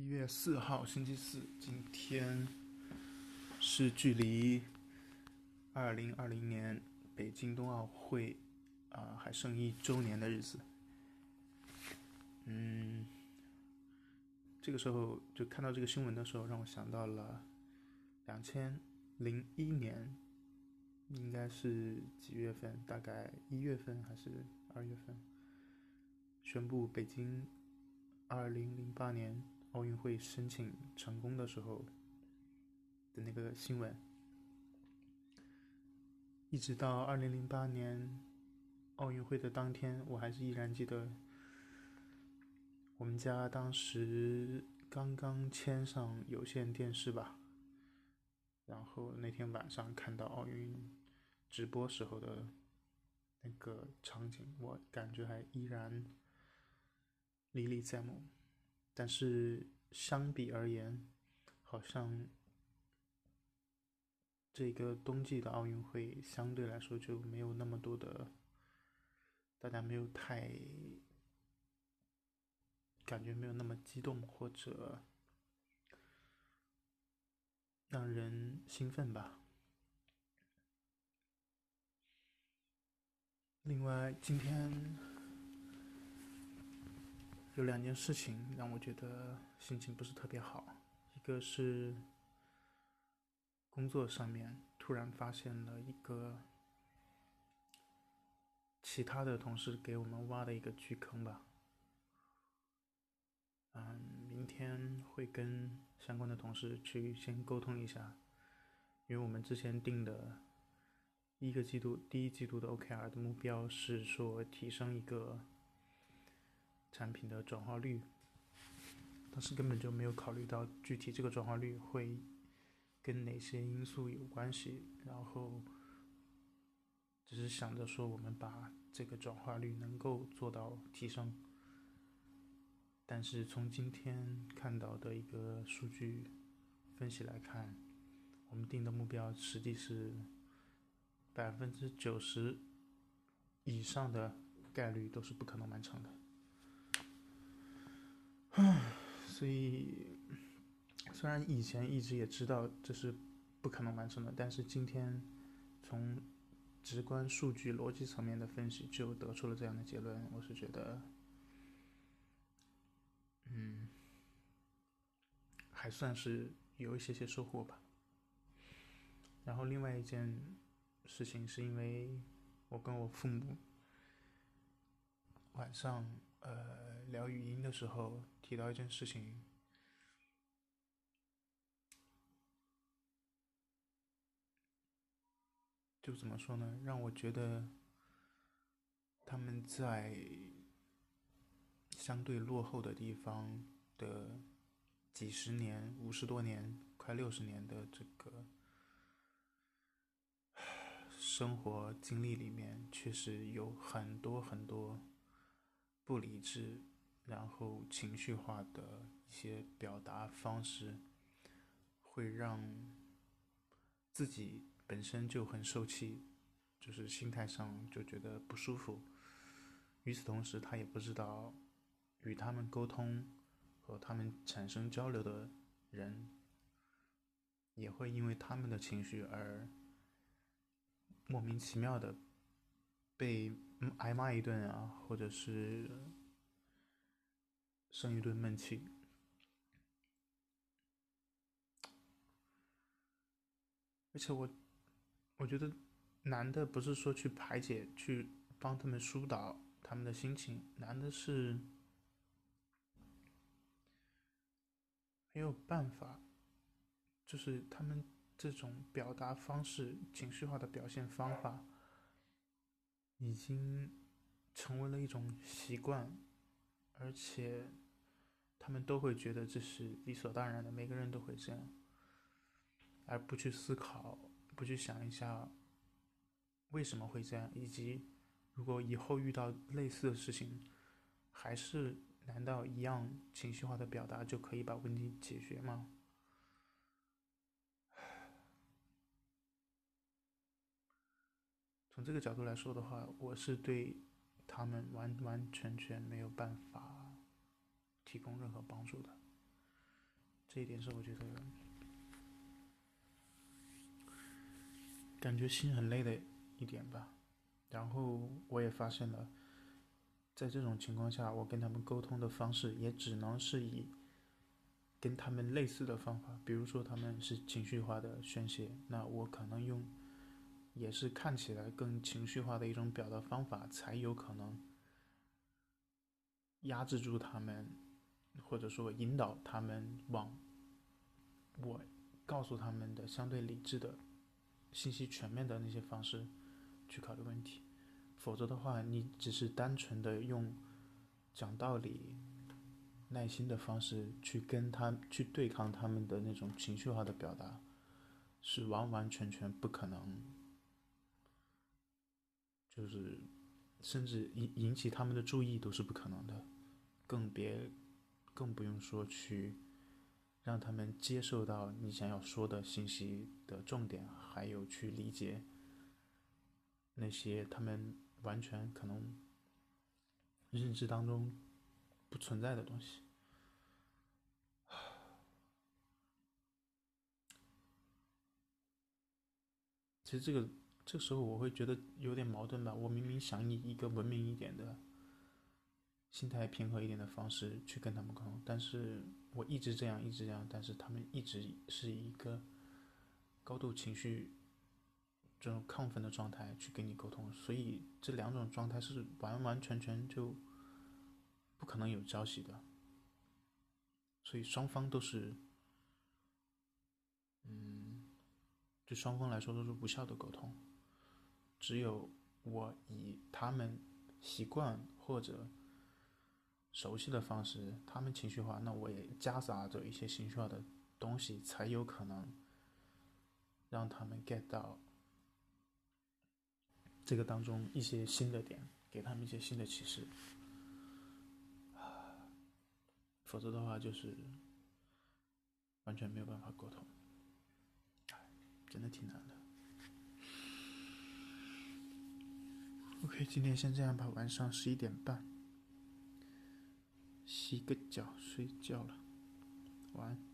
一月四号，星期四，今天是距离二零二零年北京冬奥会啊还剩一周年的日子。嗯，这个时候就看到这个新闻的时候，让我想到了两千零一年，应该是几月份？大概一月份还是二月份？宣布北京二零零八年奥运会申请成功的时候的那个新闻，一直到二零零八年奥运会的当天，我还是依然记得，我们家当时刚刚签上有线电视吧，然后那天晚上看到奥运直播时候的那个场景，我感觉还依然。历历在目，但是相比而言，好像这个冬季的奥运会相对来说就没有那么多的，大家没有太感觉没有那么激动或者让人兴奋吧。另外，今天。有两件事情让我觉得心情不是特别好，一个是工作上面突然发现了一个其他的同事给我们挖的一个巨坑吧。嗯，明天会跟相关的同事去先沟通一下，因为我们之前定的一个季度第一季度的 OKR 的目标是说提升一个。产品的转化率，当时根本就没有考虑到具体这个转化率会跟哪些因素有关系，然后只是想着说我们把这个转化率能够做到提升，但是从今天看到的一个数据分析来看，我们定的目标实际是百分之九十以上的概率都是不可能完成的。唉，所以虽然以前一直也知道这是不可能完成的，但是今天从直观数据逻辑层面的分析就得出了这样的结论，我是觉得，嗯，还算是有一些些收获吧。然后另外一件事情是因为我跟我父母晚上呃聊语音的时候。提到一件事情，就怎么说呢？让我觉得他们在相对落后的地方的几十年、五十多年、快六十年的这个生活经历里面，确实有很多很多不理智。然后情绪化的一些表达方式，会让自己本身就很受气，就是心态上就觉得不舒服。与此同时，他也不知道与他们沟通和他们产生交流的人，也会因为他们的情绪而莫名其妙的被挨骂一顿啊，或者是。生一顿闷气，而且我，我觉得难的不是说去排解、去帮他们疏导他们的心情，难的是没有办法，就是他们这种表达方式、情绪化的表现方法，已经成为了一种习惯。而且，他们都会觉得这是理所当然的，每个人都会这样，而不去思考，不去想一下为什么会这样，以及如果以后遇到类似的事情，还是难道一样情绪化的表达就可以把问题解决吗？从这个角度来说的话，我是对。他们完完全全没有办法提供任何帮助的。这一点是我觉得感觉心很累的一点吧。然后我也发现了，在这种情况下，我跟他们沟通的方式也只能是以跟他们类似的方法，比如说他们是情绪化的宣泄，那我可能用也是看起来更情绪化的一种表达方法，才有可能压制住他们，或者说引导他们往我告诉他们的相对理智的、信息全面的那些方式。去考虑问题，否则的话，你只是单纯的用讲道理、耐心的方式去跟他去对抗他们的那种情绪化的表达，是完完全全不可能，就是甚至引引起他们的注意都是不可能的，更别更不用说去让他们接受到你想要说的信息的重点，还有去理解。那些他们完全可能认知当中不存在的东西，其实这个这时候我会觉得有点矛盾吧。我明明想以一个文明一点的、心态平和一点的方式去跟他们沟通，但是我一直这样，一直这样，但是他们一直是一个高度情绪。这种亢奋的状态去跟你沟通，所以这两种状态是完完全全就不可能有交集的，所以双方都是，嗯，对双方来说都是无效的沟通。只有我以他们习惯或者熟悉的方式，他们情绪化，那我也夹杂着一些情绪化的东西，才有可能让他们 get 到。这个当中一些新的点，给他们一些新的启示，否则的话就是完全没有办法沟通，真的挺难的。OK，今天先这样吧，晚上十一点半，洗个脚睡觉了，晚安。